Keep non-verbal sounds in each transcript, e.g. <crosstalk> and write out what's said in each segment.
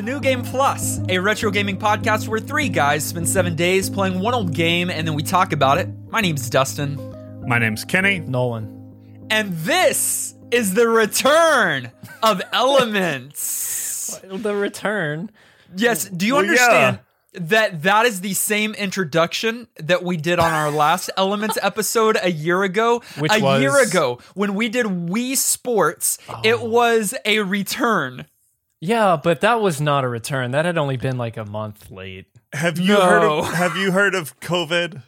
Welcome to New Game Plus, a retro gaming podcast where three guys spend seven days playing one old game and then we talk about it. My name's Dustin, My name's Kenny. Nolan. and this is the return of <laughs> Elements. The return. Yes, do you Well, understand that that is the same introduction that we did on our <laughs> last Elements episode a year ago? Which a was- year ago when we did Wii Sports, it oh. was a return. Yeah, but that was not a return. That had only been like a month late. Have you No. heard of <laughs> Have you heard of COVID?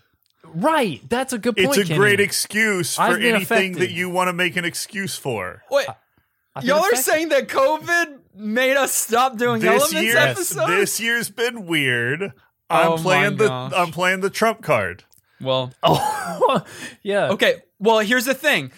Right. That's a good point. It's a Kenny. great excuse for anything affected. that you want to make an excuse for. Wait, I've y'all are affected. saying that COVID made us stop doing This Elements year, episodes? this year's been weird. I'm Oh playing the gosh. I'm playing the trump card. well, <laughs> Oh, <laughs> yeah. okay. Well, here's the thing.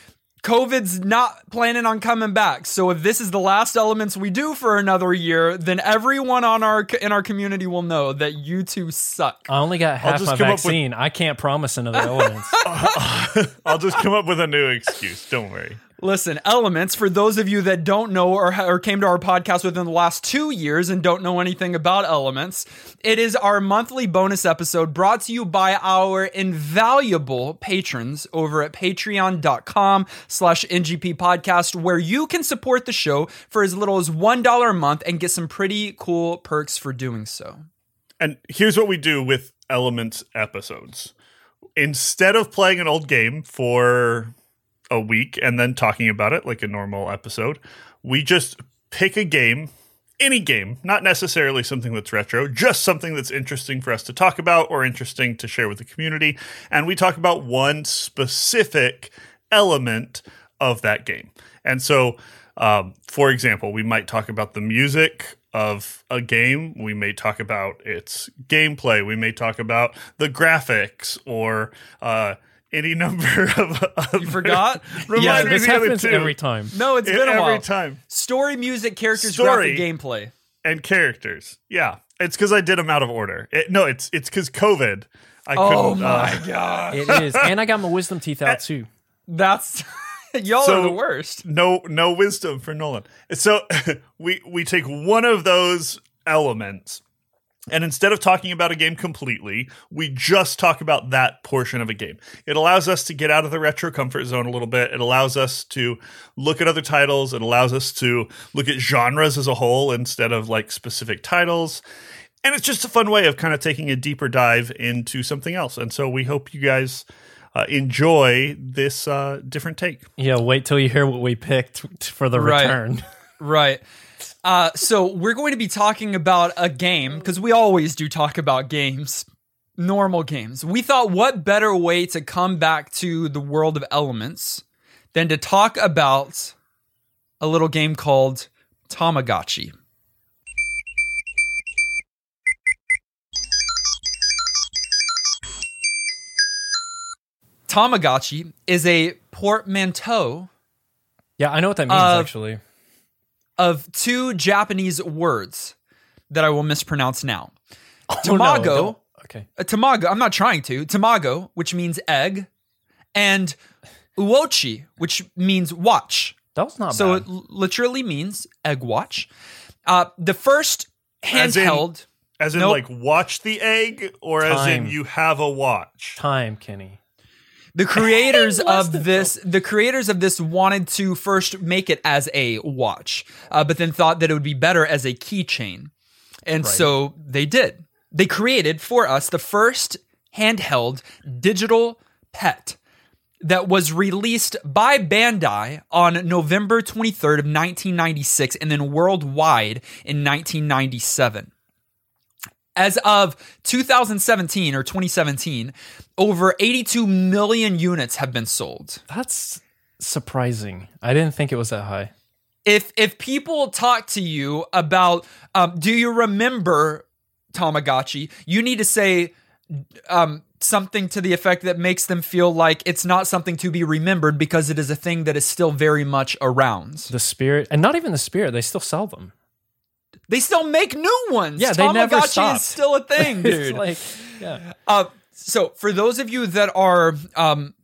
COVID's not planning on coming back. So if this is the last elements we do for another year, then everyone on our in our community will know that you two suck. I only got half just my come up with- vaccine. I can't promise another <laughs> elements. <laughs> I'll just come up with a new excuse. Don't worry. Listen, Elements, for those of you that don't know or, or came to our podcast within the last two years and don't know anything about Elements, it is our monthly bonus episode brought to you by our invaluable patrons over at patreon.com slash NGP podcast, where you can support the show for as little as $1 a month and get some pretty cool perks for doing so. And here's what we do with Elements episodes. Instead of playing an old game for a week and then talking about it like a normal episode, we just pick a game, any game, not necessarily something that's retro, just something that's interesting for us to talk about or interesting to share with the community. And we talk about one specific element of that game. And so, um, for example, we might talk about the music of a game. We may talk about its gameplay. We may talk about the graphics or uh, any number <laughs> of. of You forgot? <laughs> Remind Yeah, this of the other happens two. every time. No, it's been a every while. time. Story, music, characters, Story. graphic, gameplay. And characters. Yeah, it's because I did them out of order. It, no, it's it's because COVID. I Oh couldn't. my uh, god. It is. And I got my wisdom teeth <laughs> out too. That's y'all So- are the worst. no no wisdom for Nolan. So we we take one of those elements and instead of talking about a game completely, we just talk about that portion of a game. It allows us to get out of the retro comfort zone a little bit. It allows us to look at other titles. It allows us to look at genres as a whole instead of like specific titles. And it's just a fun way of kind of taking a deeper dive into something else. And so we hope you guys uh, enjoy this uh, different take. Yeah, wait till you hear what we picked t- for the Right. return. Right. Uh, so we're going to be talking about a game because we always do talk about games, normal games. We thought, what better way to come back to the world of elements than to talk about a little game called Tamagotchi. Tamagotchi is a portmanteau Yeah, I know what that means Uh, actually. Of two Japanese words that I will mispronounce now. Oh, Tamago, don't- okay. a tamago, I'm not trying to, tamago, which means egg, and uochi, which means watch. That was not So bad. it l- literally means egg watch. Uh, the first As in- handheld, As in, Nope. like, watch the egg, or as in, you have a watch. Time, Kenny. The creators <laughs> of than this, the creators of this wanted to first make it as a watch, uh, but then thought that it would be better as a keychain. And so they did. They created for us the first handheld digital pet that was released by Bandai on November 23rd of 1996 and then worldwide in 1997. As of 2017 or 2017, over 82 million units have been sold. That's surprising. I didn't think it was that high. if if people talk to you about um, do you remember Tamagotchi, you need to say um, something to the effect that makes them feel like it's not something to be remembered because it is a thing that is still very much around. The spirit, and not even the spirit, they still sell them. They still make new ones. Yeah, they never Tamagotchi is still a thing, <laughs> dude. like, yeah. Uh, so for those of you that are um,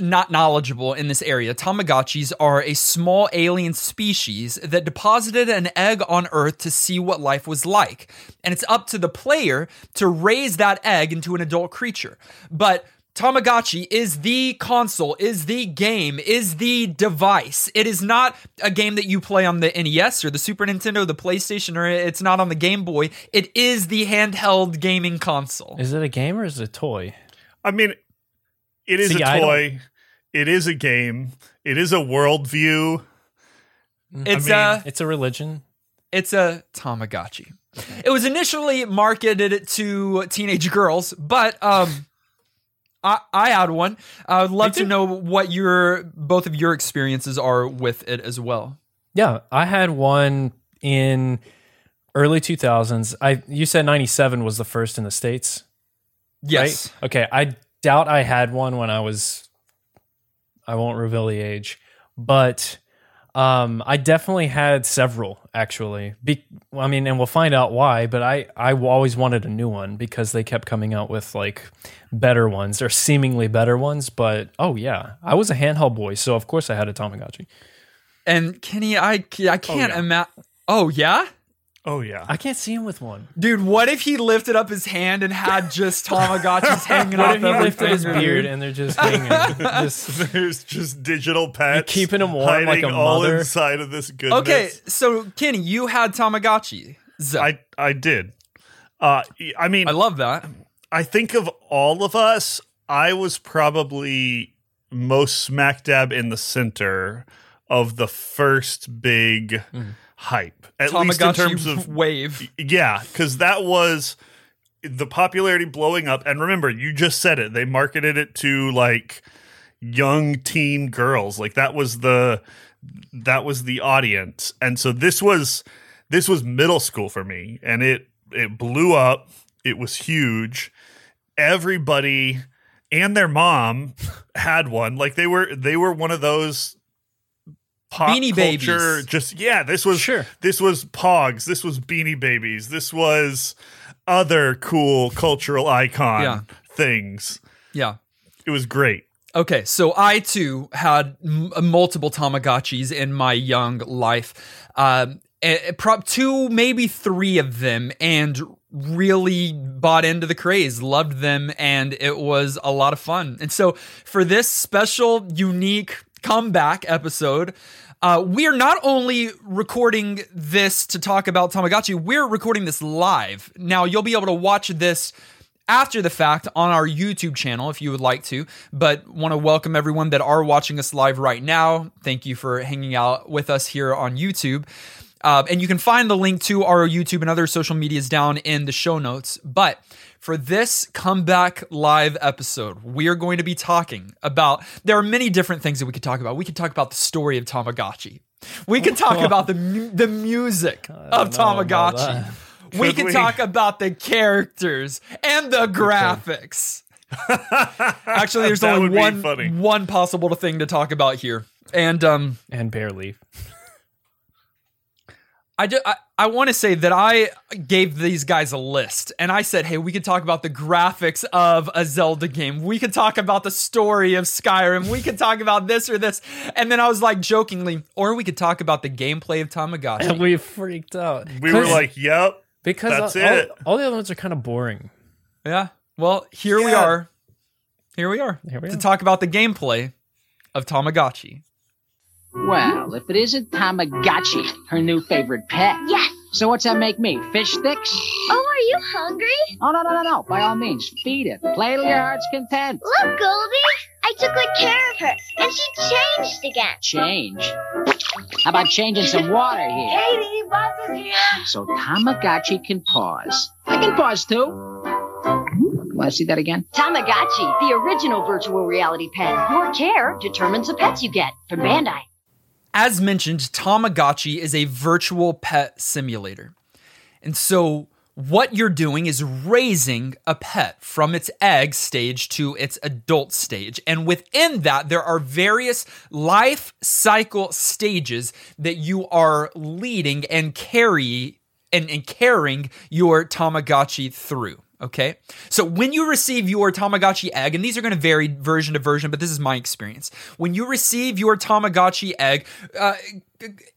not knowledgeable in this area, Tamagotchis are a small alien species that deposited an egg on Earth to see what life was like. And it's up to the player to raise that egg into an adult creature. But Tamagotchi is the console, is the game, is the device. It is not a game that you play on the NES or the Super Nintendo, the PlayStation, or it's not on the Game Boy. It is the handheld gaming console. Is it a game or is it a toy? I mean, it is See, a I don't- toy. It is a game. It is a worldview. It's mean- a It's a religion. it's a Tamagotchi. It was initially marketed to teenage girls, but um I, I had one. I would love to know what your both of your experiences are with it as well. Yeah, I had one in early 2000s. I you said 97 was the first in the states, Yes. right? Okay, I doubt I had one when I was I won't reveal the age, but um I definitely had several actually. Be, I mean, and we'll find out why, but I I always wanted a new one because they kept coming out with like better ones or seemingly better ones, but oh yeah, I was a handheld boy, so of course I had a Tamagotchi. And Kenny, I I can't yeah. imagine. Oh yeah, Oh yeah. I can't see him with one. dude. What if he lifted up his hand and had just Tamagotchis <laughs> hanging What off if he every lifted his finger, beard and they're just hanging? <laughs> just, There's just digital pets keeping 'em warm hiding like a all mother. inside of this goodness. Okay, so Kenny, you had Tamagotchi. I, I I did. Uh, I mean, I love that. I think of all of us, I was probably most smack dab in the center of the first big hype. At least in terms of wave. yeah, because that was the popularity blowing up. And remember, you just said it. They marketed it to like young teen girls. Like that was the that was the audience. And so this was this was middle school for me. And it it blew up. It was huge. Everybody and their mom <laughs> had one. Like they were they were one of those pop Beanie culture Babies. just yeah, this was Sure. this was Pogs, this was Beanie Babies, this was other cool cultural icon Yeah. things. Yeah. It was great. Okay, so I too had m- multiple Tamagotchis in my young life. Um, prop two, maybe three of them, and really bought into the craze, loved them, and it was a lot of fun. And so, for this special, unique comeback episode, uh, we are not only recording this to talk about Tamagotchi, we're recording this live. Now, you'll be able to watch this after the fact on our YouTube channel if you would like to. But want to welcome everyone that are watching us live right now. Thank you for hanging out with us here on YouTube. Um, and you can find the link to our YouTube and other social medias down in the show notes. But for this comeback live episode, we are going to be talking about. There are many different things that we could talk about. We could talk about the story of Tamagotchi. We could talk <laughs> about the mu- the music of Tamagotchi. We Could we? talk about the characters and the graphics. <laughs> Actually, there's only one funny. one possible thing to talk about here, and um, and Bear Leaf. I just I, I want to say that I gave these guys a list, and I said, hey, we could talk about the graphics of a Zelda game. We could talk about the story of Skyrim. We could talk about this or this, and then I was like jokingly, or we could talk about the gameplay of Tamagotchi. And we freaked out. We were like, "Yep, because that's all, it. All, all the other ones are kind of boring. Yeah. Well, here we are. Here we are Here we to are. talk about the gameplay of Tamagotchi. Well, if it isn't Tamagotchi, her new favorite pet. Yes. So what's that make me? Fish sticks? Oh, are you hungry? Oh, no, no, no, no. By all means, feed it. Play till your heart's content. Look, Goldie. I took good care of her, and she changed again. Change. How about changing some water here? Katie, Buzz is here. So Tamagotchi can pause. I can pause too. Want to see that again? Tamagotchi, the original virtual reality pet. Your care determines the pets you get from Bandai. As mentioned, Tamagotchi is a virtual pet simulator. And so, what you're doing is raising a pet from its egg stage to its adult stage. And within that, there are various life cycle stages that you are leading and carry and, and carrying your Tamagotchi through. Okay. So when you receive your Tamagotchi egg, and these are going to vary version to version, but this is my experience. When you receive your Tamagotchi egg, uh,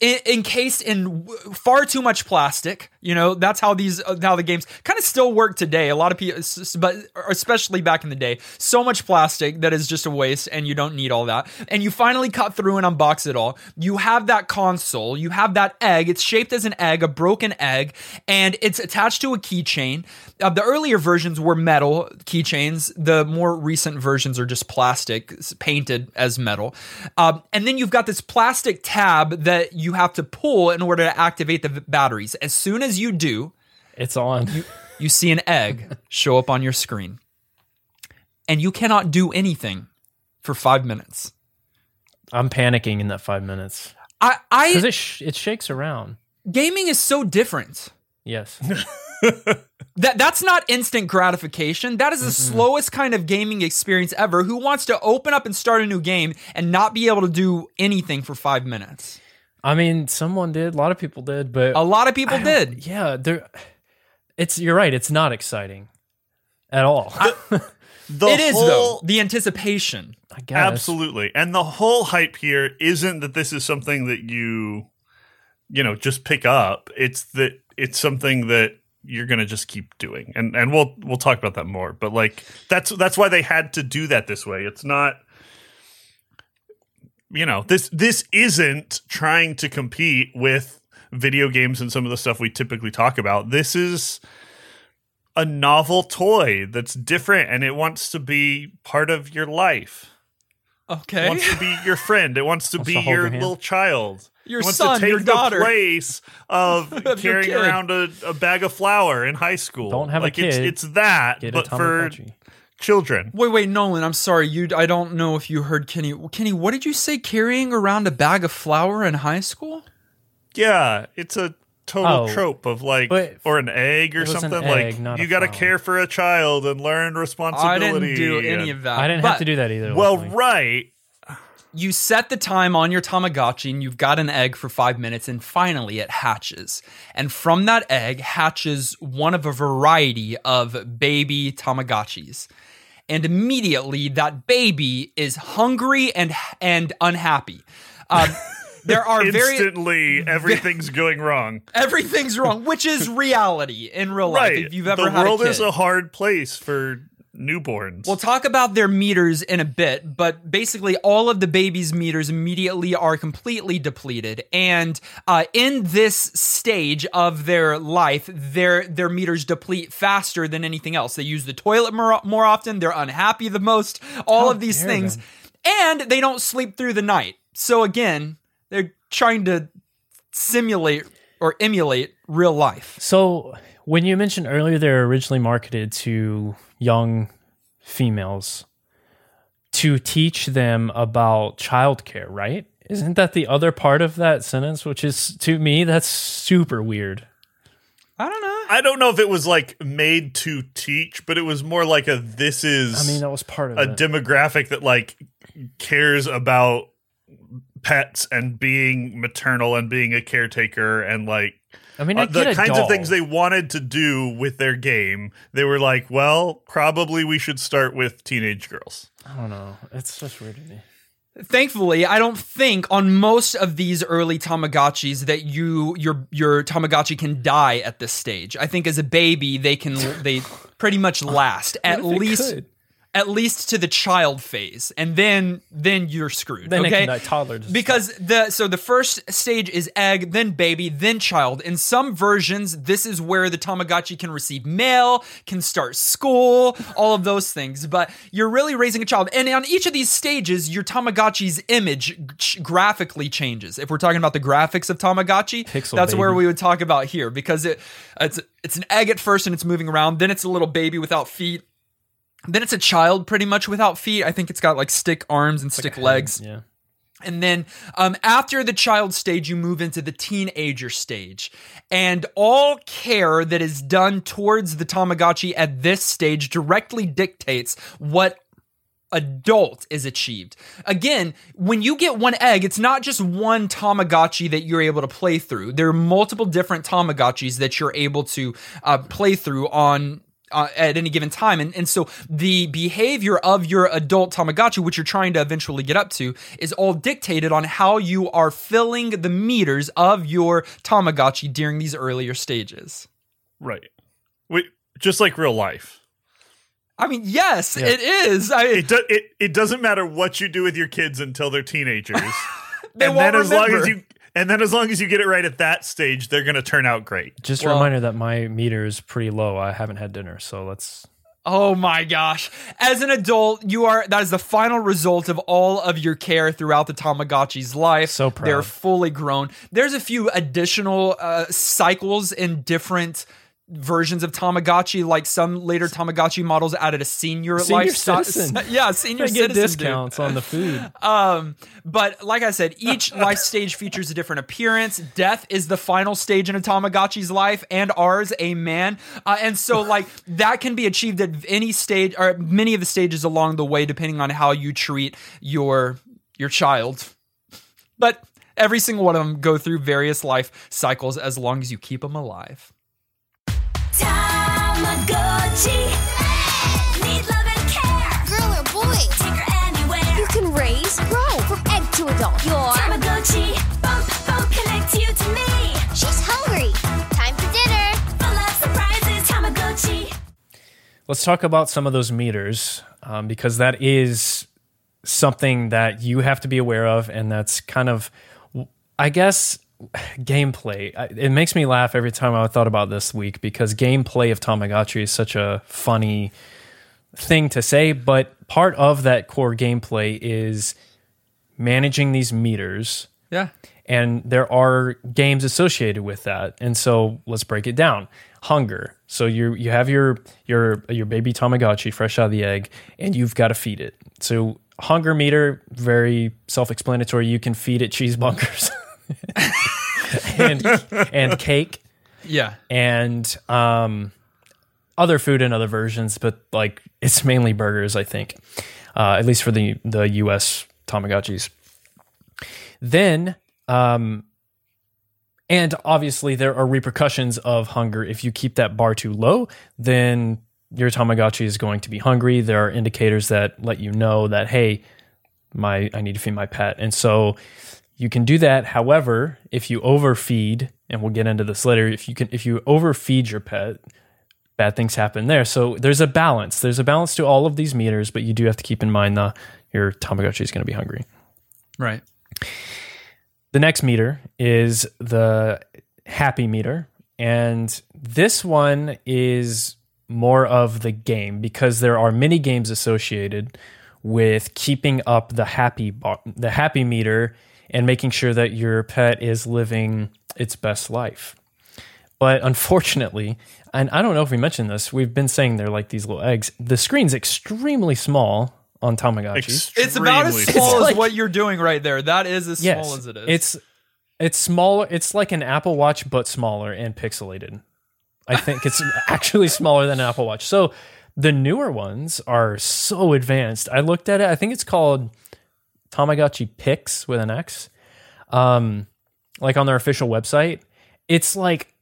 encased in far too much plastic, you know, that's how these, uh, how the games kind of still work today. A lot of people, but especially back in the day, so much plastic that is just a waste and you don't need all that. And you finally cut through and unbox it all. You have that console, you have that egg. It's shaped as an egg, a broken egg, and it's attached to a keychain. Uh, the earlier versions were metal keychains. The more recent versions are just plastic, painted as metal. Um, and then you've got this plastic tab that you have to pull in order to activate the batteries. As soon as you do, It's on. you see an egg show up on your screen. And you cannot do anything for five minutes. I'm panicking in that five minutes I, I it sh- it shakes around. gaming is so different. Yes. <laughs> That that's not instant gratification. That is the slowest kind of gaming experience ever. Who wants to open up and start a new game and not be able to do anything for five minutes? I mean, someone did. A lot of people did, but A lot of people I did. Yeah, there. It's you're right. It's not exciting at all. I, <laughs> The it is whole, though the anticipation. guess. Absolutely. And the whole hype here isn't that this is something that you you know just pick up. It's that it's something that you're going to just keep doing. And and we'll we'll talk about that more. But like that's that's why they had to do that this way. It's not you know, this this isn't trying to compete with video games and some of the stuff we typically talk about. This is a novel toy that's different and it wants to be part of your life. Okay it wants to be your <laughs> friend. It wants to Wants be to your your little child. Your it wants son, to take your daughter. the place of, <laughs> Of carrying around a, a bag of flour in high school. Don't have a like It's, kid. it's that, Get a but for Tamagotchi. Children. Wait, wait, Nolan. I'm sorry. You, I don't know if you heard Kenny. Kenny, what did you say? Carrying around a bag of flour in high school? Yeah, it's a total Oh, trope of like, but or an egg or it was an something. egg, like you got to care for a child and learn responsibility. I responsibility. didn't do any of that. I didn't But have to do that either. Well, luckily. right. You set the time on your Tamagotchi and you've got an egg for five minutes, and finally it hatches. And from that egg hatches one of a variety of baby Tamagotchis. And immediately that baby is hungry and and unhappy. Um, <laughs> there are very Instantly, everything's <laughs> going wrong. everything's wrong, which is reality in real life. Right. If you've ever the had world is a hard place for newborns. We'll talk about their meters in a bit, but basically, all of the baby's meters immediately are completely depleted. And uh, in this stage of their life, their their meters deplete faster than anything else. They use the toilet more, more often. They're unhappy the most. All How of these things, them. and they don't sleep through the night. So again, they're trying to simulate or emulate real life. So when you mentioned earlier they're originally marketed to young females to teach them about childcare, right? Isn't that the other part of that sentence? Which is to me, that's super weird. I don't know. I don't know if it was like made to teach, but it was more like a this is I mean, that was part of a it. demographic that like cares about pets and being maternal and being a caretaker and like I mean, I uh, the get a kinds doll. of things they wanted to do with their game. They were like, well, probably we should start with teenage girls. I don't know. It's just weird to me. Thankfully, I don't think on most of these early Tamagotchis that you your your Tamagotchi can die at this stage. I think as a baby they can they <laughs> pretty much last at least could? At least to the child phase, and then then you're screwed. Then it okay, die. Toddler because the so the first stage is egg, then baby, then child. In some versions, this is where the Tamagotchi can receive mail, can start school, all of those things. But you're really raising a child, and on each of these stages, your Tamagotchi's image graphically changes. If we're talking about the graphics of Tamagotchi, Pixel that's where we would talk about here because it it's it's an egg at first and it's moving around, then it's a little baby without feet. Then it's a child pretty much without feet. I think it's got like stick arms and stick legs. Yeah. And then um, after the child stage, you move into the teenager stage. And all care that is done towards the Tamagotchi at this stage directly dictates what adult is achieved. Again, when you get one egg, it's not just one Tamagotchi that you're able to play through. There are multiple different Tamagotchis that you're able to uh, play through on uh, at any given time. And, and so the behavior of your adult Tamagotchi, which you're trying to eventually get up to, is all dictated on how you are filling the meters of your Tamagotchi during these earlier stages. Right. We, just like real life. I mean, yes, Yeah. it is. I, It, do, it it doesn't matter what you do with your kids until they're teenagers. <laughs> they and won't then as long as remember. you and then as long as you get it right at that stage, they're going to turn out great. Just Well- a reminder that my meter is pretty low. I haven't had dinner, so let's. Oh my gosh. As an adult, you are that is the final result of all of your care throughout the Tamagotchi's life. So proud. They're fully grown. There's a few additional uh, cycles in different versions of Tamagotchi, like some later Tamagotchi models added a senior, Senior life citizen. <laughs> yeah, senior I get citizen dude. discounts on the food. <laughs> Um, but like I said, each <laughs> life stage features a different appearance. Death is the final stage in a Tamagotchi's life, and ours, a man. Uh, and so, like that can be achieved at any stage or many of the stages along the way, depending on how you treat your your child. But every single one of them go through various life cycles as long as you keep them alive. Tamagotchi. Need love and care. Girl or boy? Take her anywhere. You can raise, grow from egg to adult. Your Tamagotchi. Bump, bump, connect you to me. she's hungry. Time for dinner. Full of surprises. Tamagotchi. Let's talk about some of those meters um, because that is something that you have to be aware of, and that's kind of, I guess, gameplay. It makes me laugh every time I thought about this week because gameplay of Tamagotchi is such a funny thing to say, but part of that core gameplay is managing these meters Yeah. and there are games associated with that. And so let's break it down. Hunger. So you you have your your your baby Tamagotchi fresh out of the egg, and you've got to feed it. So hunger meter, very self-explanatory. You can feed it cheese bunkers <laughs> and and cake Yeah. and um, other food in other versions, but like it's mainly burgers, I think, uh, at least for the the U.S. Tamagotchis. Then, um, and obviously there are repercussions of hunger. If you keep that bar too low, then your Tamagotchi is going to be hungry. There are indicators that let you know that hey, my I need to feed my pet, and so you can do that. However, if you overfeed, and we'll get into this later, if you can if you overfeed your pet, bad things happen there. So there's a balance. There's a balance to all of these meters, but you do have to keep in mind that your Tamagotchi is going to be hungry. Right. The next meter is the happy meter. And this one is more of the game because there are many games associated with keeping up the happy bar, the happy meter and making sure that your pet is living its best life. But unfortunately, and I don't know if we mentioned this, we've been saying they're like these little eggs. The screen's extremely small on Tamagotchi. It's about as Extremely small as like- what you're doing right there. That is as small as it is. It's it's smaller. It's like an Apple Watch, but smaller and pixelated. I think it's <laughs> actually smaller than an Apple Watch. So the newer ones are so advanced. I looked at it. I think it's called Tamagotchi Pix with an X. Um, like on their official website, it's like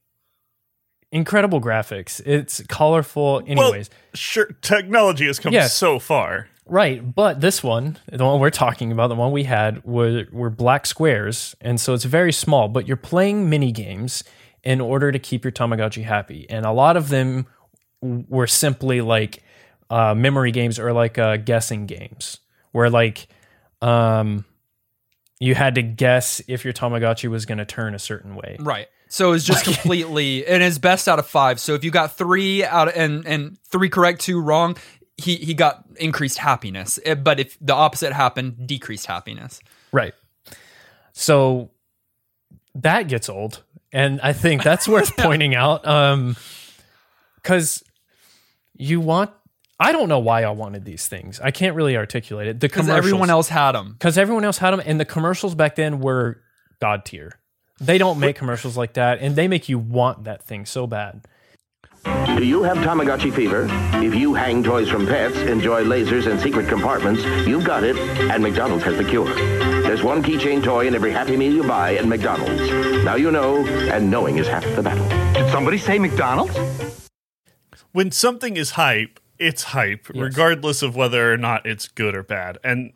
incredible graphics. It's colorful. Anyways, Well, sure, technology has come Yes. so far. Right, but this one, the one we're talking about, the one we had, were were black squares, and so it's very small. But you're playing mini games in order to keep your Tamagotchi happy, and a lot of them were simply like uh, memory games or like uh, guessing games, where like um, you had to guess if your Tamagotchi was going to turn a certain way. Right. So it's just <laughs> completely and it's best out of five. So if you got three out of, and and three correct, two wrong, he he got increased happiness. Eh, But if the opposite happened, decreased happiness. Right. So that gets old. And I think that's worth <laughs> pointing out. Um because you want I don't know why I wanted these things. I can't really articulate it. The Because everyone else had them. because everyone else had them and the commercials back then were god tier. They don't make commercials like that and they make you want that thing so bad. Do you have Tamagotchi fever? If you hang toys from pets, enjoy lasers and secret compartments, you've got it, and McDonald's has the cure. There's one keychain toy in every Happy Meal you buy at McDonald's. Now you know, and knowing is half the battle. Did somebody say McDonald's? when something is hype, it's hype, regardless of whether or not it's good or bad. And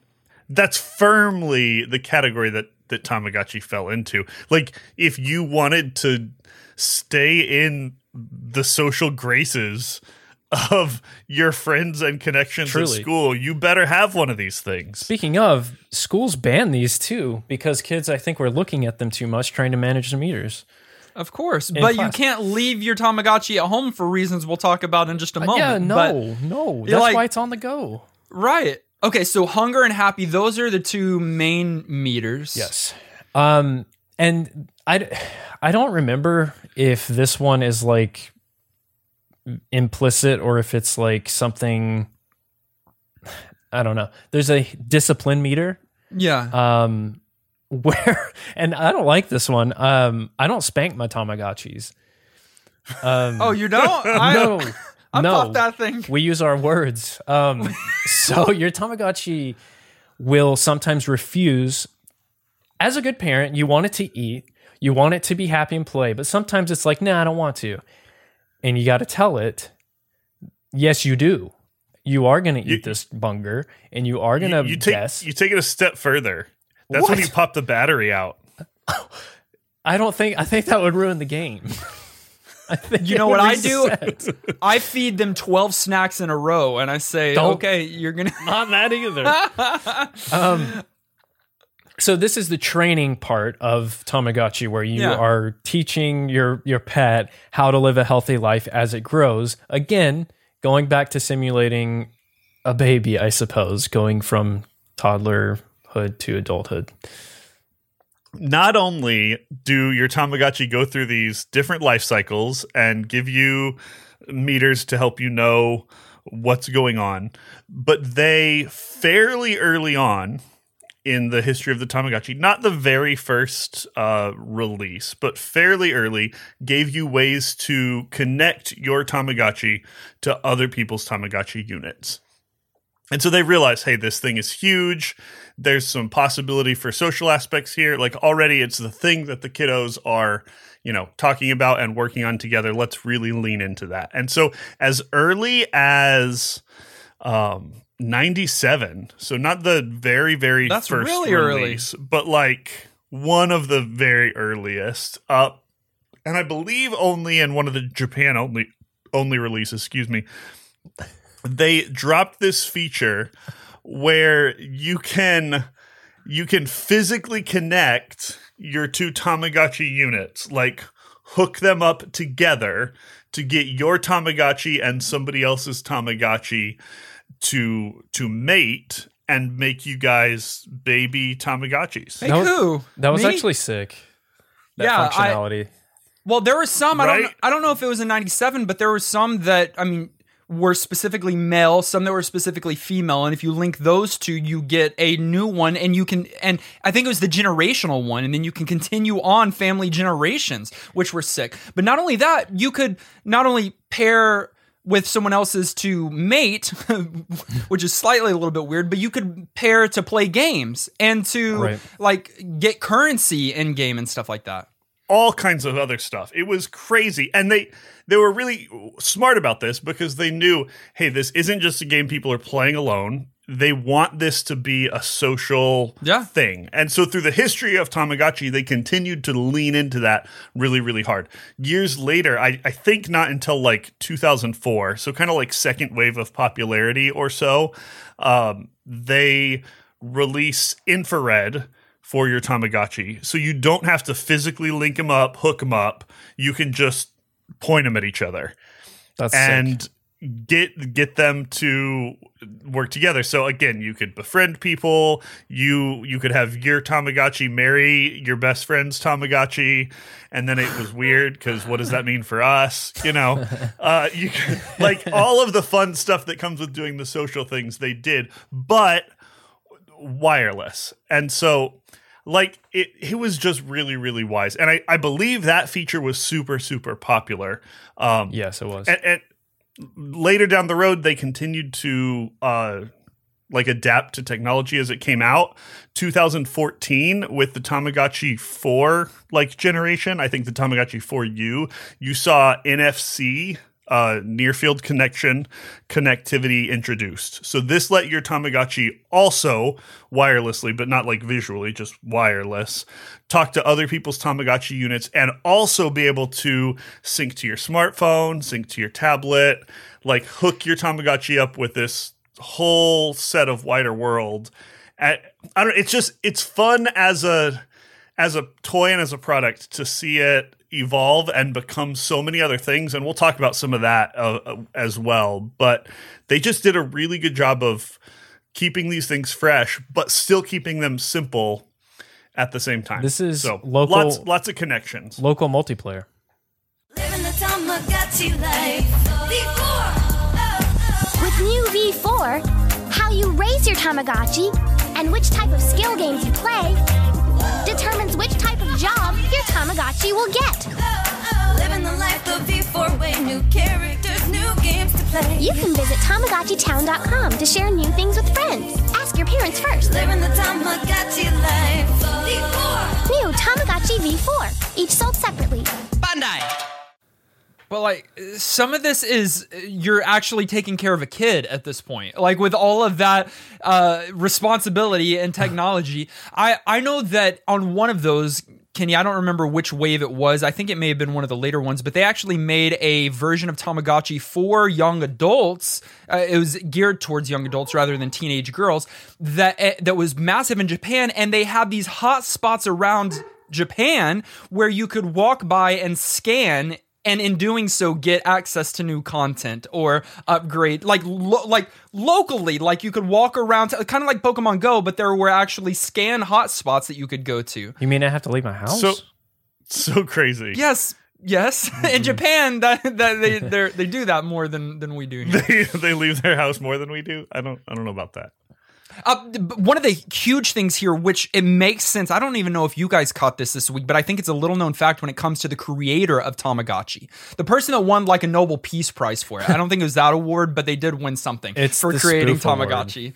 that's firmly the category that that Tamagotchi fell into. Like, if you wanted to stay in the social graces of your friends and connections Truly. at school, you better have one of these things. Speaking of, schools ban these too because kids, I think, were looking at them too much, trying to manage the meters. Of course, but class. you can't leave your Tamagotchi at home for reasons we'll talk about in just a moment. yeah, no, but- no. That's like- why it's on the go. right. Okay, so hunger and happy, those are the two main meters. Yes. Um, and I, I don't remember if this one is like implicit or if it's like something. I don't know. There's a discipline meter. Yeah. Um, where and I don't like this one. Um, I don't spank my Tamagotchis. Um, oh, you don't? <laughs> I, no, I no. popped that thing. We use our words. Um, <laughs> so your Tamagotchi will sometimes refuse. As a good parent, you want it to eat, you want it to be happy and play, but sometimes it's like, nah, I don't want to. And you got to tell it, yes, you do. You are going to You- eat this bunger and you are going to You, you take guess. you take it a step further. That's when you pop the battery out. <laughs> I don't think, I think that would ruin the game. <laughs> I think You know would what I do? reset. I feed them 12 snacks in a row and I say, Don't- okay, you're going <laughs> to. Not that either. um, so this is the training part of Tamagotchi, where you Yeah. are teaching your your pet how to live a healthy life as it grows. Again, going back to simulating a baby, I suppose, going from to adulthood. not only do your Tamagotchi go through these different life cycles and give you meters to help you know what's going on, but they fairly early on in the history of the Tamagotchi, not the very first uh, release, but fairly early, gave you ways to connect your Tamagotchi to other people's Tamagotchi units. And so they realize, hey, this thing is huge. There's some possibility for social aspects here. Like already it's the thing that the kiddos are, you know, talking about and working on together. Let's really lean into that. And so as early as um 97, so not the very, very That's first really early. release, but like one of the very earliest. Uh and I believe only in one of the Japan only only releases, excuse me, they dropped this feature where you can you can physically connect your two Tamagotchi units, like hook them up together to get your Tamagotchi and somebody else's Tamagotchi to to mate and make you guys baby Tamagotchis. Hey, That was- who? That was Me? actually sick. That Yeah, I- functionality. Well, there were some. I don't. I don't know if it was in '97, but there were some that I mean were specifically male, some that were specifically female, and if you link those two, you get a new one, and you can. And I think it was the generational one, and then you can continue on family generations, which were sick. But not only that, you could not only pair with someone else's to mate, <laughs> which is slightly a little bit weird, but you could pair to play games and to Right. like get currency in game and stuff like that. All kinds of other stuff. It was crazy. And they they were really smart about this because they knew, hey, this isn't just a game people are playing alone. They want this to be a social Yeah. thing. And so through the history of Tamagotchi, they continued to lean into that really, really hard. Years later, I, I think not until like 2004, so kind of like second wave of popularity or so, um, they release infrared for your Tamagotchi. So you don't have to physically link them up, hook them up. You can just point them at each other That's sick. and get get them to work together. So again, you could befriend people. You you could have your Tamagotchi marry your best friend's Tamagotchi, and then it was <laughs> weird because what does that mean for us? You know, <laughs> uh, you could, like all of the fun stuff that comes with doing the social things they did, but wireless, and so like it it was just really really wise. And i i believe that feature was super super popular. Um yes, it was. and, and later down the road they continued to uh like adapt to technology as it came out. 2014 with the tamagotchi 4 like generation i think the tamagotchi 4u you saw nfc uh, near field connection connectivity introduced. So this let your Tamagotchi also wirelessly, but not like visually, just wireless, talk to other people's Tamagotchi units and also be able to sync to your smartphone, sync to your tablet, like hook your Tamagotchi up with this whole set of wider world. I don't. It's just it's fun as a as a toy and as a product to see it evolve and become so many other things and we'll talk about some of that uh, uh, as well but they just did a really good job of keeping these things fresh but still keeping them simple at the same time This is so local- lots lots of connections Local multiplayer. Living the Tamagotchi life. Before. With new V4, how you raise your Tamagotchi and which type of skill games you play determines which type of job your Tamagotchi will get. Living the life the V4 way. New characters, new games to play. You can visit TamagotchiTown.com to share new things with friends. Ask your parents first. Living the Tamagotchi life. V4. New Tamagotchi V4, each sold separately. Bandai. But like some of this is you're actually taking care of a kid at this point. Like with all of that uh, responsibility and technology, I I know that on one of those. Kenny, I don't remember which wave it was. I think it may have been one of the later ones, but they actually made a version of Tamagotchi for young adults. Uh, it was geared towards young adults rather than teenage girls. That eh, that was massive in Japan, and they had these hot spots around Japan where you could walk by and scan and in doing so get access to new content or upgrade like lo- like locally like you could walk around to, kind of like Pokemon Go but there were actually scan hotspots that you could go to. You mean I have to leave my house? so so crazy Yes. Yes, <laughs> in mm-hmm. Japan, that, that they they they do that more than than we do here. <laughs> they, they leave their house more than we do i don't i don't know about that Uh, one of the huge things here, which it makes sense. I don't even know if you guys caught this this week, but I think it's a little known fact when it comes to the creator of Tamagotchi, the person that won like a Nobel Peace Prize for it. I don't think it was that award, but they did win something <laughs> It's for creating spoof award. Tamagotchi.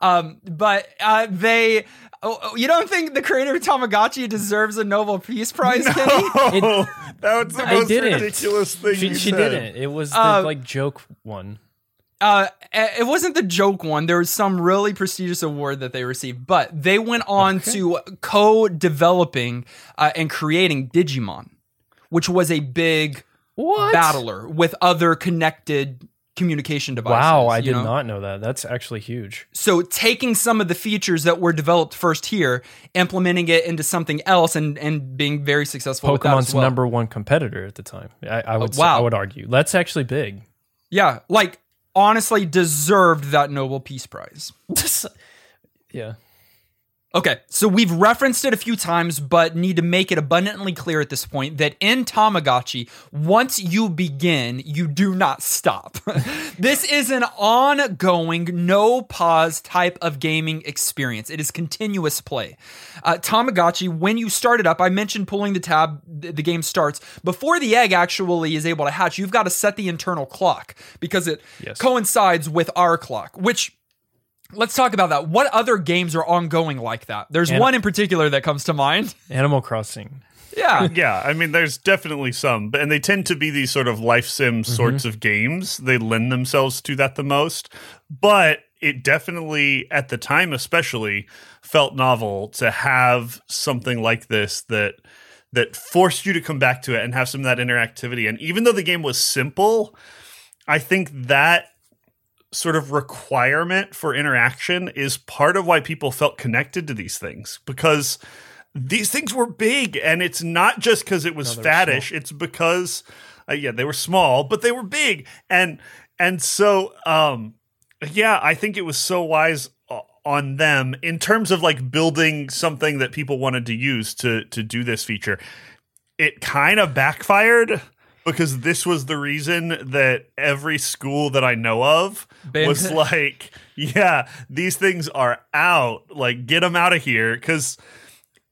Um, but uh, they, oh, oh, you don't think the creator of Tamagotchi deserves a Nobel Peace Prize, <laughs> Kenny? oh <laughs> that was the I most didn't. ridiculous thing she, you she said. didn't. It was the Uh, like joke one. Uh, it wasn't the joke one. There was some really prestigious award that they received, but they went on to co-developing uh, and creating Digimon, which was a big What? battler with other connected communication devices. Wow, I did know? not know that. That's actually huge. So taking some of the features that were developed first here, implementing it into something else, and and being very successful. with that Pokemon's well. number one competitor at the time. I, I would. Oh, wow. I would argue that's actually big. Yeah, like honestly deserved that Nobel Peace Prize. <laughs> yeah. Okay, so we've referenced it a few times, but need to make it abundantly clear at this point that in Tamagotchi, once you begin, you do not stop. <laughs> this is an ongoing, no pause type of gaming experience. It is continuous play. Uh, Tamagotchi, when you start it up, I mentioned pulling the tab, th- the game starts. Before the egg actually is able to hatch, you've got to set the internal clock because it Yes. coincides with our clock, which Let's talk about that. What other games are ongoing like that? There's An- one in particular that comes to mind. <laughs> Animal Crossing. Yeah. <laughs> Yeah, I mean, there's definitely some, and they tend to be these sort of life sim mm-hmm. sorts of games. They lend themselves to that the most, but it definitely, at the time especially, felt novel to have something like this that that forced you to come back to it and have some of that interactivity. And even though the game was simple, I think that sort of requirement for interaction is part of why people felt connected to these things because these things were big and it's not just because it was they're faddish. it's because uh, yeah they were small but they were big. And and so um yeah i think it was so wise on them in terms of like building something that people wanted to use to to do this feature. It kind of backfired because this was the reason that every school that I know of Banned was it. <laughs> like, yeah, these things are out. Like, get them out of here. Because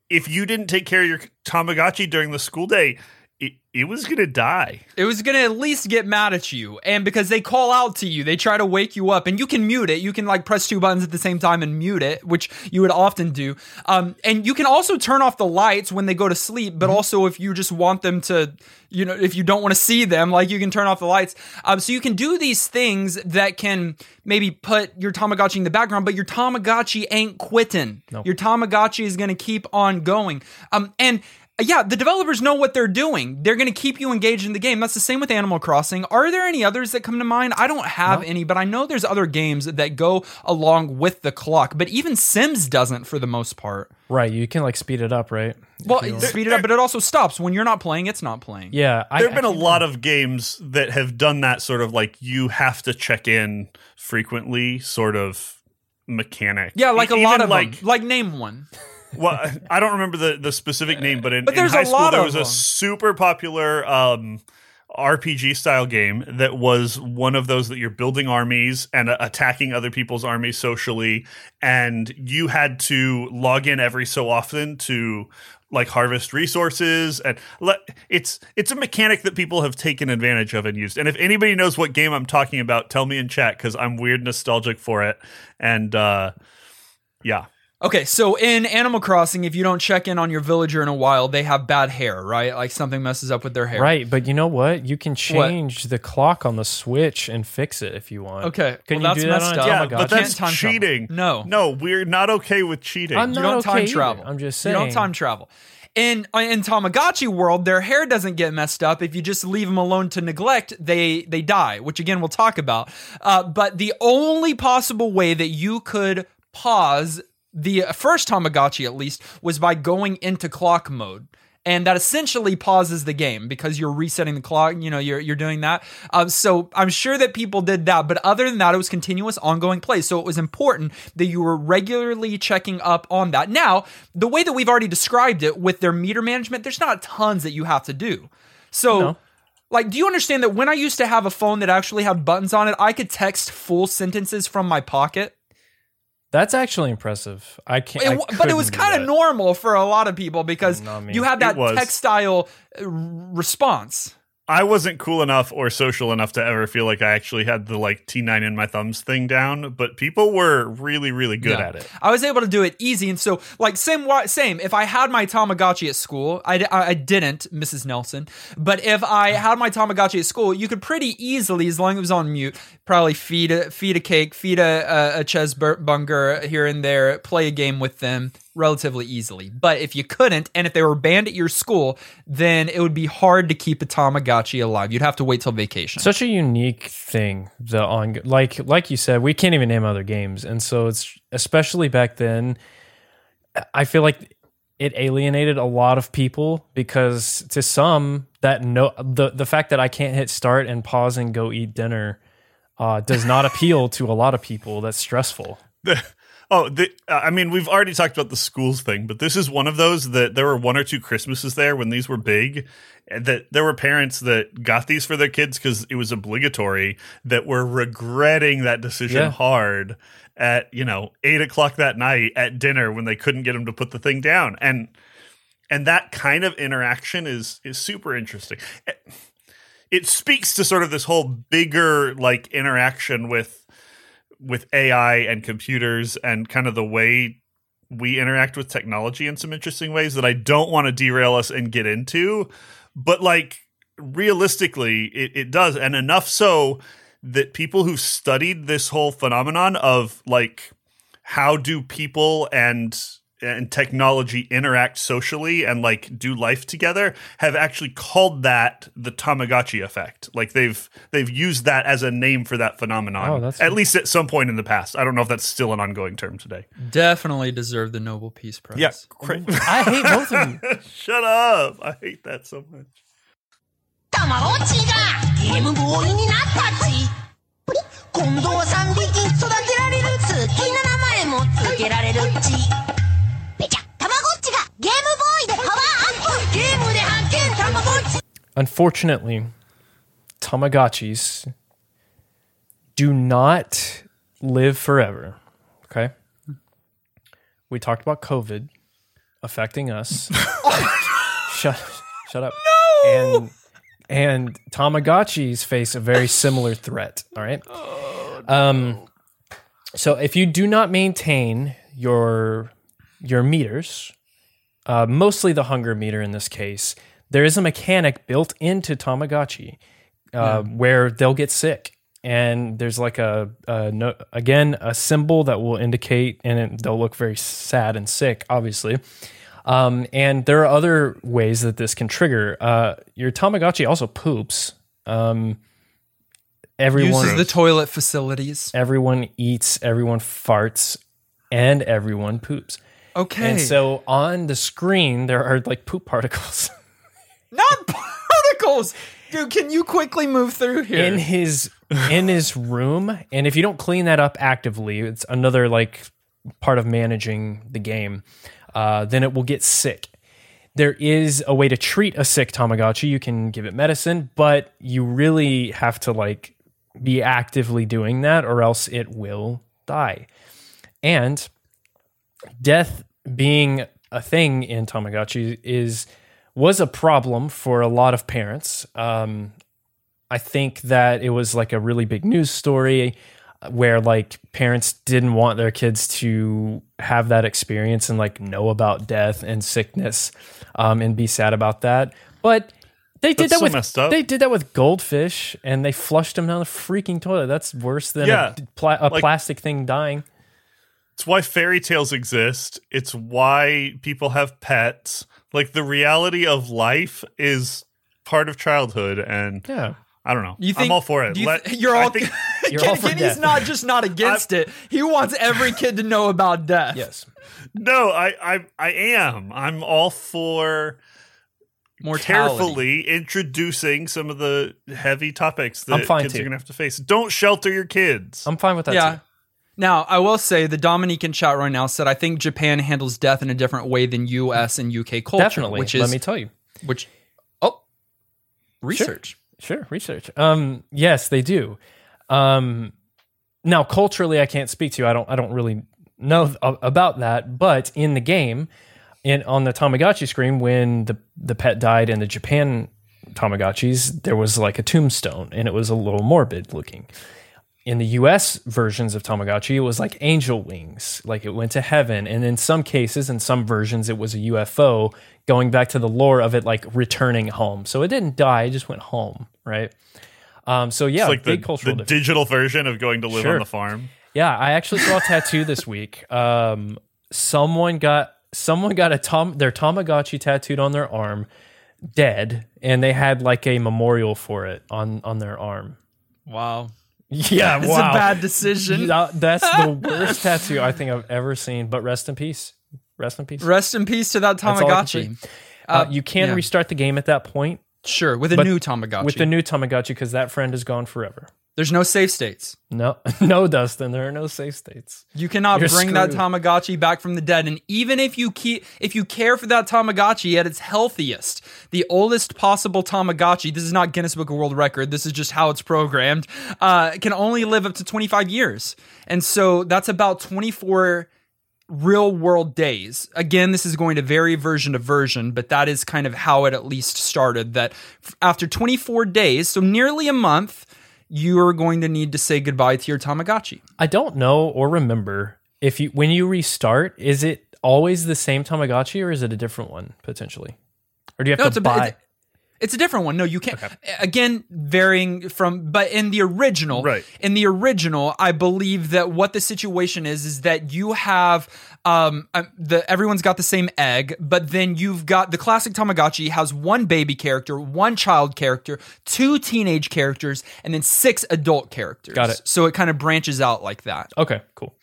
if you didn't take care of your Tamagotchi during the school day, it, it was gonna die. It was going to at least get mad at you. And because they call out to you, they try to wake you up and you can mute it. You can like press two buttons at the same time and mute it, which you would often do. Um, and you can also turn off the lights when they go to sleep, but also if you just want them to, you know, if you don't want to see them, like you can turn off the lights. Um, so you can do these things that can maybe put your Tamagotchi in the background, but your Tamagotchi ain't quitting. Your Tamagotchi is going to keep on going. Um, and yeah, the developers know what they're doing. They're going to keep you engaged in the game. That's the same with Animal Crossing. Are there any others that come to mind? I don't have any, but I know there's other games that go along with the clock. But even Sims doesn't for the most part. Right, you can like speed it up, right? Well, it speed it up, but it also stops when you're not playing. It's not playing. Yeah, There have been I a lot of games that have done that sort of like you have to check in frequently sort of mechanic. Yeah, like a Even lot of like them. Like name one. Well, I don't remember the the specific name, but in, But in high school there was them. a super popular um, RPG style game that was one of those that you're building armies and uh, attacking other people's armies socially, and you had to log in every so often to like harvest resources and it's it's a mechanic that people have taken advantage of and used. And if anybody knows what game i'm talking about tell me in chat because i'm weird nostalgic for it. And uh yeah Okay, so in Animal Crossing, if you don't check in on your villager in a while, they have bad hair, right? Like something messes up with their hair. Right, but you know what? You can change the clock on the Switch and fix it if you want. Okay, Can well, you do that's that on messed a up. yeah Tamagotchi? but that's Can't travel. cheating No. no we're not okay with cheating I'm You not don't okay time either. travel. I'm just You saying. don't time travel. In in Tamagotchi world, their hair doesn't get messed up if you just leave them alone to neglect. They they die, which again we'll talk about. Uh, but the only possible way that you could pause the first Tamagotchi, at least, was by going into clock mode. And that essentially pauses the game because you're resetting the clock. You know, you're you're doing that. Um, so I'm sure that people did that, but other than that, it was continuous, ongoing play. So it was important that you were regularly checking up on that. Now, the way that we've already described it with their meter management, there's not tons that you have to do. So. No. Like, do you understand that when I used to have a phone that actually had buttons on it, I could text full sentences from my pocket? That's actually impressive. I can't. It I but it was kind of normal for a lot of people because Not me. you had that tactile uh, response. I wasn't cool enough or social enough to ever feel like I actually had the like T9 in my thumbs thing down, but people were really, really good Yeah. at it. I was able to do it easy, and so like same same. If I had my Tamagotchi at school, I, I didn't, Mrs. Nelson. But if I <sighs> had my Tamagotchi at school, you could pretty easily, as long as it was on mute, probably feed a feed a cake, feed a a, a cheeseburger here and there, play a game with them relatively easily. But if you couldn't, and if they were banned at your school, then it would be hard to keep a Tamagotchi alive. You'd have to wait till vacation. such a unique thing. The on like like you said, we can't even name other games, and so it's especially back then. I feel like it alienated a lot of people because to some that no the the fact that I can't hit start and pause and go eat dinner uh, does not appeal to a lot of people. That's stressful. <laughs> Oh, the, uh, I mean, we've already talked about the schools thing, but this is one of those that there were one or two Christmases there when these were big, that there were parents that got these for their kids because it was obligatory that were regretting that decision Yeah. hard at you know eight o'clock that night at dinner when they couldn't get them to put the thing down, and and that kind of interaction is is super interesting. It, it speaks to sort of this whole bigger like interaction with with AI and computers and kind of the way we interact with technology in some interesting ways that I don't want to derail us and get into. But like realistically, it, it does. And enough so that people who've studied this whole phenomenon of like how do people and and technology interact socially and like do life together have actually called that the Tamagotchi effect. Like they've they've used that as a name for that phenomenon. Oh, that's- at least at some point in the past. I don't know if that's still an ongoing term today. Definitely deserve the Nobel Peace Prize. Yeah, cra- I hate both of you. <laughs> Shut up! I hate that so much. たまごっちがゲームボーイになったち今度は3匹育てられる好きな名前もつけられるち Unfortunately, Tamagotchis do not live forever. Okay. We talked about COVID affecting us. <laughs> shut, shut up. and and Tamagotchis face a very similar threat. All right. Um. So if you do not maintain your your meters, uh, mostly the hunger meter in this case, there is a mechanic built into Tamagotchi uh, where they'll get sick. And there's like a, a no, again a symbol that will indicate, and it, they'll look very sad and sick, obviously. Um, and there are other ways that this can trigger. Uh, your Tamagotchi also poops. Um, everyone Uses the toilet facilities. everyone eats, everyone farts, and everyone poops. Okay. And so on the screen there are like poop particles. <laughs> not <laughs> particles. Dude, can you quickly move through here? in his in his room and if you don't clean that up actively it's another like part of managing the game uh, then it will get sick there is a way to treat a sick tamagotchi you can give it medicine but you really have to like be actively doing that or else it will die and death being a thing in tamagotchi is was a problem for a lot of parents um, I think that it was like a really big news story where like parents didn't want their kids to have that experience and like know about death and sickness um, and be sad about that. But they did That's that so with they did that with goldfish and they flushed them down the freaking toilet. That's worse than Yeah, a, pla- a like- plastic thing dying. It's why fairy tales exist. It's why people have pets. Like the reality of life is part of childhood, and Yeah. I don't know. you think I'm all for it. do You Let- th- you're I all. think- <laughs> <laughs> You're Ken- all for Kenny's death. not just not against it. He wants every kid to know about death. Yes. no, I, I, I am. I'm all for more carefully introducing some of the heavy topics I'm that fine kids too. are gonna have to face. Don't shelter your kids. I'm fine with that. Yeah. too. Now, I will say the Dominican chat right now said I think Japan handles death in a different way than US and UK culture. Definitely. Which is Let me tell you. which oh research. Sure, research. Um, yes, they do. Um, now, culturally, I can't speak to. you. I don't. I don't really know about that. But in the game, in on the Tamagotchi screen, when the the pet died in the Japan Tamagotchis, there was like a tombstone, and it was a little morbid looking. In the US versions of Tamagotchi, it was like angel wings, like it went to heaven. And in some cases, in some versions, it was a UFO going back to the lore of it, like returning home. So it didn't die, it just went home, right? Um, so yeah, it's like big the, cultural the digital version of going to live Sure. on the farm. Yeah, I actually saw a tattoo this week. Um, someone got someone got a tom their Tamagotchi tattooed on their arm, dead, and they had like a memorial for it on on their arm. Wow. Yeah, It's a bad decision. That- that's the <laughs> worst tattoo I think I've ever seen. But rest in peace. Rest in peace. Rest in peace to that That's all can Tamagotchi. say. Uh, you can yeah. restart the game at that point Sure, with a But new Tamagotchi. with the new Tamagotchi because that friend is gone forever. There's no safe states. No, <laughs> no, Dustin. There are no safe states. You cannot You're bring that. Tamagotchi back from the dead. And even if you keep, if you care for that Tamagotchi at its healthiest, the oldest possible Tamagotchi, this is not Guinness Book of World Record. This is just how it's programmed. Uh, can only live up to 25 years, and so that's about 24 real world days. Again, this is going to vary version to version, but that is kind of how it at least started. That after 24 days, so nearly a month, you are going to need to say goodbye to your Tamagotchi. I don't know or remember if you when you restart, is it always the same Tamagotchi or is it a different one potentially? Or do you have No, to a, buy? It's, it's a different one. No, you can't. Again, varying from, but in the original, Right. In the original, I believe that what the situation is is that you have um uh, the everyone's got the same egg, but then you've got the classic Tamagotchi has one baby character, one child character, two teenage characters, and then six adult characters. Got it. So it kind of branches out like that. okay, cool.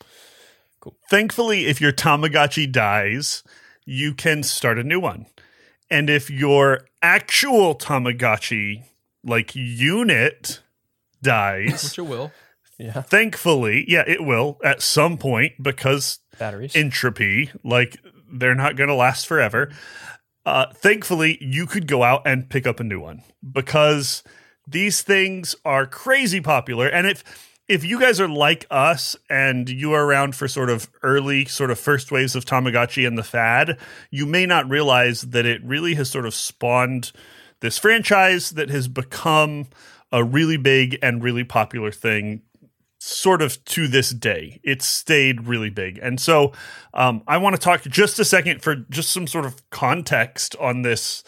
cool. Thankfully, if your Tamagotchi dies, you can start a new one. And if your actual Tamagotchi, like unit, dies, Which it will. Yeah, thankfully, yeah, it will at some point because batteries. entropy, like they're not going to last forever. Uh, thankfully, you could go out and pick up a new one because these things are crazy popular. And if if you guys are like us and you are around for sort of early, sort of first waves of Tamagotchi and the fad, you may not realize that it really has sort of spawned this franchise that has become a really big and really popular thing sort of to this day. It's stayed really big. And so um, I want to talk just a second for just some sort of context on this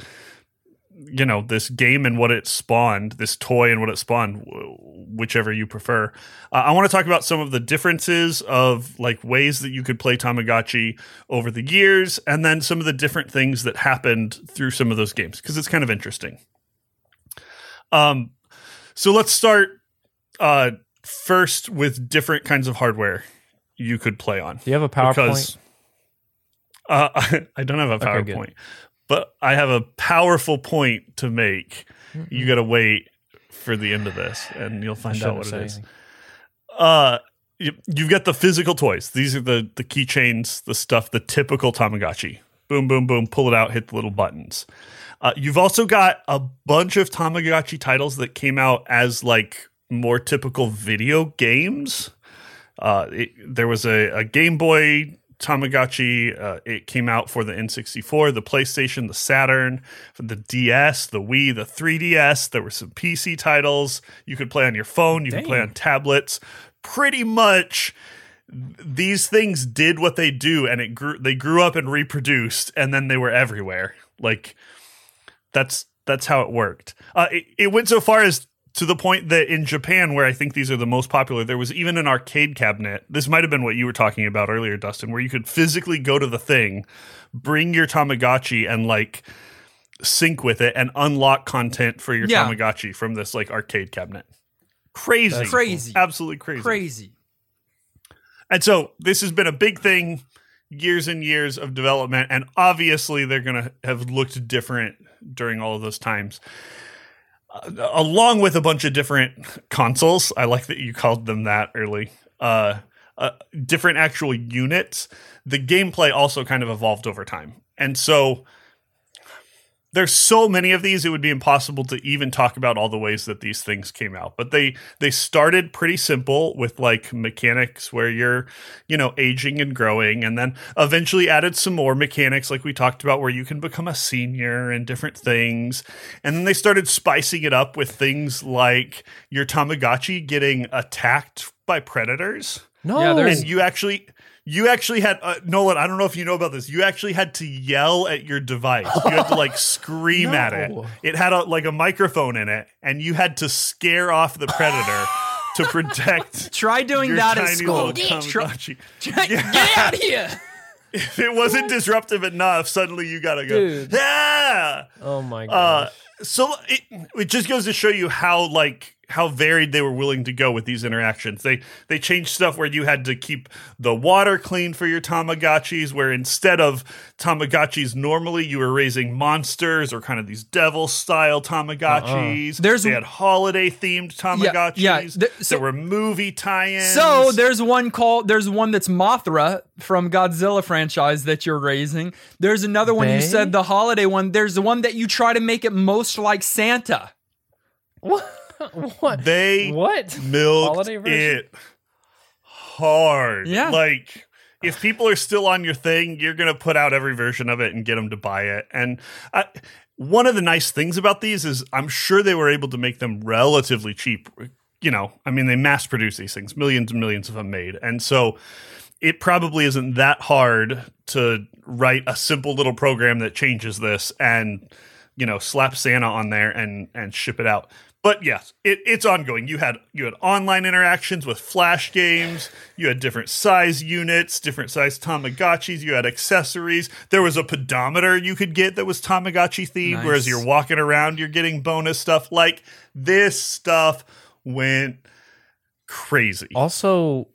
you know this game and what it spawned this toy and what it spawned wh- whichever you prefer uh, i want to talk about some of the differences of like ways that you could play tamagotchi over the years and then some of the different things that happened through some of those games because it's kind of interesting um so let's start uh first with different kinds of hardware you could play on Do you have a PowerPoint? because uh, <laughs> I don't have a Okay. PowerPoint, but I have a powerful point to make. You got to wait for the end of this, and you'll find out what it is. Uh, you, you've got the physical toys. These are the the keychains, the stuff, the typical Tamagotchi. Boom, boom, boom. Pull it out, hit the little buttons. Uh, you've also got a bunch of Tamagotchi titles that came out as like more typical video games. Uh, it, there was a, a Game Boy Tamagotchi. Uh, it came out for the N64, the PlayStation, the Saturn, the DS, the Wii, the 3DS. There were some PC titles you could play on your phone. You could play on tablets. Pretty much, these things did what they do, and it grew. They grew up and reproduced, and then they were everywhere. Like that's that's how it worked. Uh, it, it went so far as to the point that in Japan, where I think these are the most popular, there was even an arcade cabinet. This might have been what you were talking about earlier, Dustin, where you could physically go to the thing, bring your Tamagotchi, and like sync with it and unlock content for your Yeah. Tamagotchi from this like arcade cabinet. Crazy, That's crazy. absolutely crazy. Crazy. And so this has been a big thing, years and years of development, and obviously they're going to have looked different during all of those times. Uh, along with a bunch of different consoles, I like that you called them that early. Uh, uh, different actual units. The gameplay also kind of evolved over time, and so there's so many of these it would be impossible to even talk about all the ways that these things came out. But they they started pretty simple with like mechanics where you're you know aging and growing and then eventually added some more mechanics like we talked about where you can become a senior and different things. And then they started spicing it up with things like your tamagotchi getting attacked by predators. No, Yeah, and you actually you actually had uh, Nolan. I don't know if you know about this. You actually had to yell at your device. You had to like <laughs> scream at it. It had a, like a microphone in it, and you had to scare off the predator to <laughs> protect. Try doing your that at tiny school. little Try- Tamagotchi. Get out of here. <laughs> If it wasn't disruptive enough, suddenly you gotta go. Dude. Yeah. Oh my Uh, gosh. so it it just goes to show you how like how varied they were willing to go with these interactions. They they changed stuff where you had to keep the water clean for your Tamagotchis, where instead of Tamagotchis normally you were raising monsters or kind of these devil style Tamagotchis. Uh-uh. There's- they had holiday themed Tamagotchis. yeah, th- so- there were movie tie-ins. So there's one called there's one that's Mothra from Godzilla franchise that you're raising. There's another one you said the holiday one. There's the one that you try to make it most like Santa. What? <laughs> what? they What? milked it hard. Yeah. Like if people are still on your thing, you're going to put out every version of it and get them to buy it. And I, one of the nice things about these is I'm sure they were able to make them relatively cheap. You know, I mean, they mass produce these things, millions and millions of them made. And so it probably isn't that hard to write a simple little program that changes this and you know slap Santa on there and and ship it out. But yes, it, it's ongoing. You had you had online interactions with flash games. You had different size units, different size Tamagotchis. You had accessories. There was a pedometer you could get that was Tamagotchi themed. Nice. Whereas you're walking around, you're getting bonus stuff. Like this stuff went crazy. Also,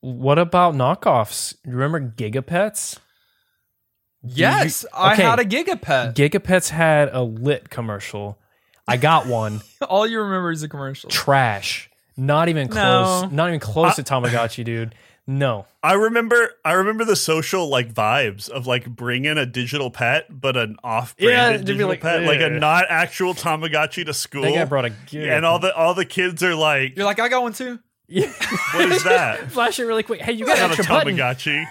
what about knockoffs? You Remember Gigapets? Yes, I okay. had a Gigapet. Gigapets had a lit commercial. I got one. <laughs> All you remember is a commercial. Trash. Not even close. No. Not even close to Tamagotchi, dude. No. I remember I remember the social like vibes of like bringing a digital pet but an off-branded Yeah, digital like, pet like a eh. not actual Tamagotchi to school. That guy brought a Gigapet. and all the all the kids are like, You're like, I got one too. Yeah. <laughs> "What is that?" <laughs> Flash it really quick. Hey, you got Not an a extra button.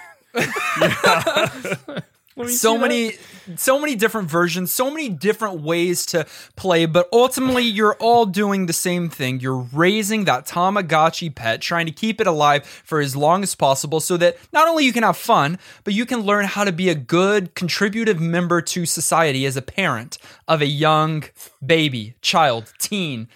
So many so many different versions so many different ways to play but ultimately you're all doing the same thing. You're raising that tamagotchi pet trying to keep it alive for as long as possible so that not only you can have fun but you can learn how to be a good contributive member to society as a parent of a young baby child teen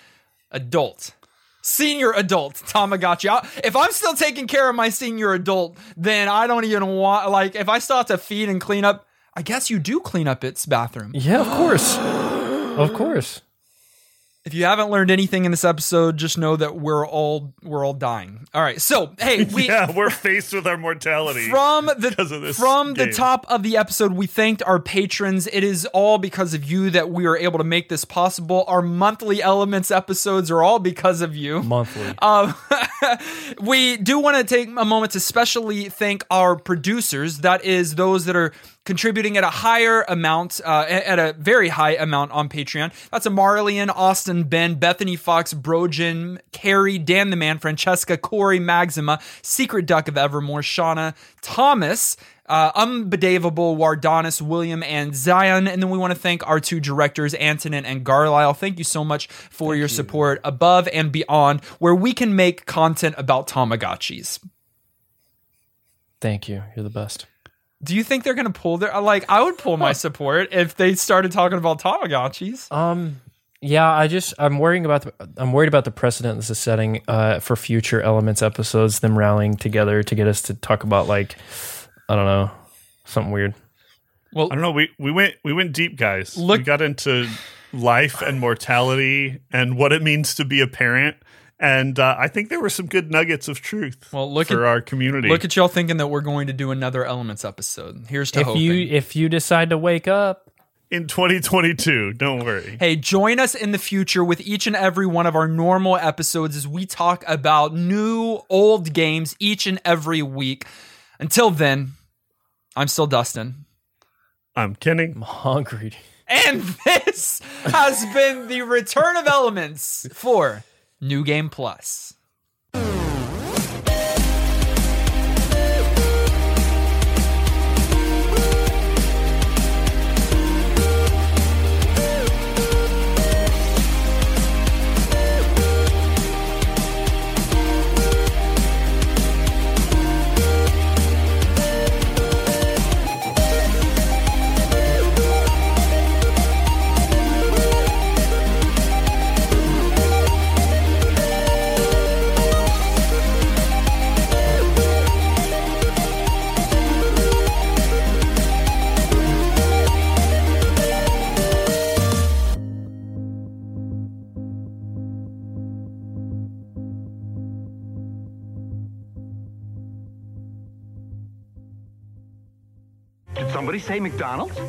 adult senior adult Tamagotchi. I- If I'm still taking care of my senior adult, then I don't even want like if I still have to feed and clean up. I guess you do clean up its bathroom. Yeah, of course. of course. If you haven't learned anything in this episode, just know that we're all we're all dying. All right, so hey, <laughs> we yeah, we're faced with our mortality from the because of this from the top of the episode we thanked our patrons. It is all because of you that we are able to make this possible. Our monthly elements episodes are all because of you. Monthly. <laughs> um, <laughs> we do want to take a moment to specially thank our producers. That is those that are contributing at a higher amount uh, at a very high amount on patreon that's Amarlian, austin ben bethany fox brojan carrie dan the man francesca corey maxima secret duck of evermore shauna thomas uh, Unbedavable, Wardonis, William, and Zion. And then we want to thank our two directors, Antonin and Garlisle. Thank you so much for your support above and beyond where we can make content about Tamagotchis. Thank you. You're the best. Do you think they're going to pull their, like, I would pull my <laughs> support if they started talking about Tamagotchis. Um, yeah, I just I'm worrying about the, I'm worried about the precedent this is setting uh, for future Elements episodes. Them rallying together to get us to talk about like I don't know something weird. Well, I don't know. We we went we went deep, guys. Look- we got into life and mortality and what it means to be a parent. And uh, I think there were some good nuggets of truth Well, look for at- our community. Look at y'all thinking that we're going to do another Elements episode. Here's to If hoping. you if you decide to wake up, in 2022. Don't worry. Hey, join us in the future with each and every one of our normal episodes as we talk about new, old games each and every week. Until then, I'm still Dustin. I'm kidding. I'm hungry. And <laughs> this has been the Return of Elements for New Game Plus. Say McDonald's?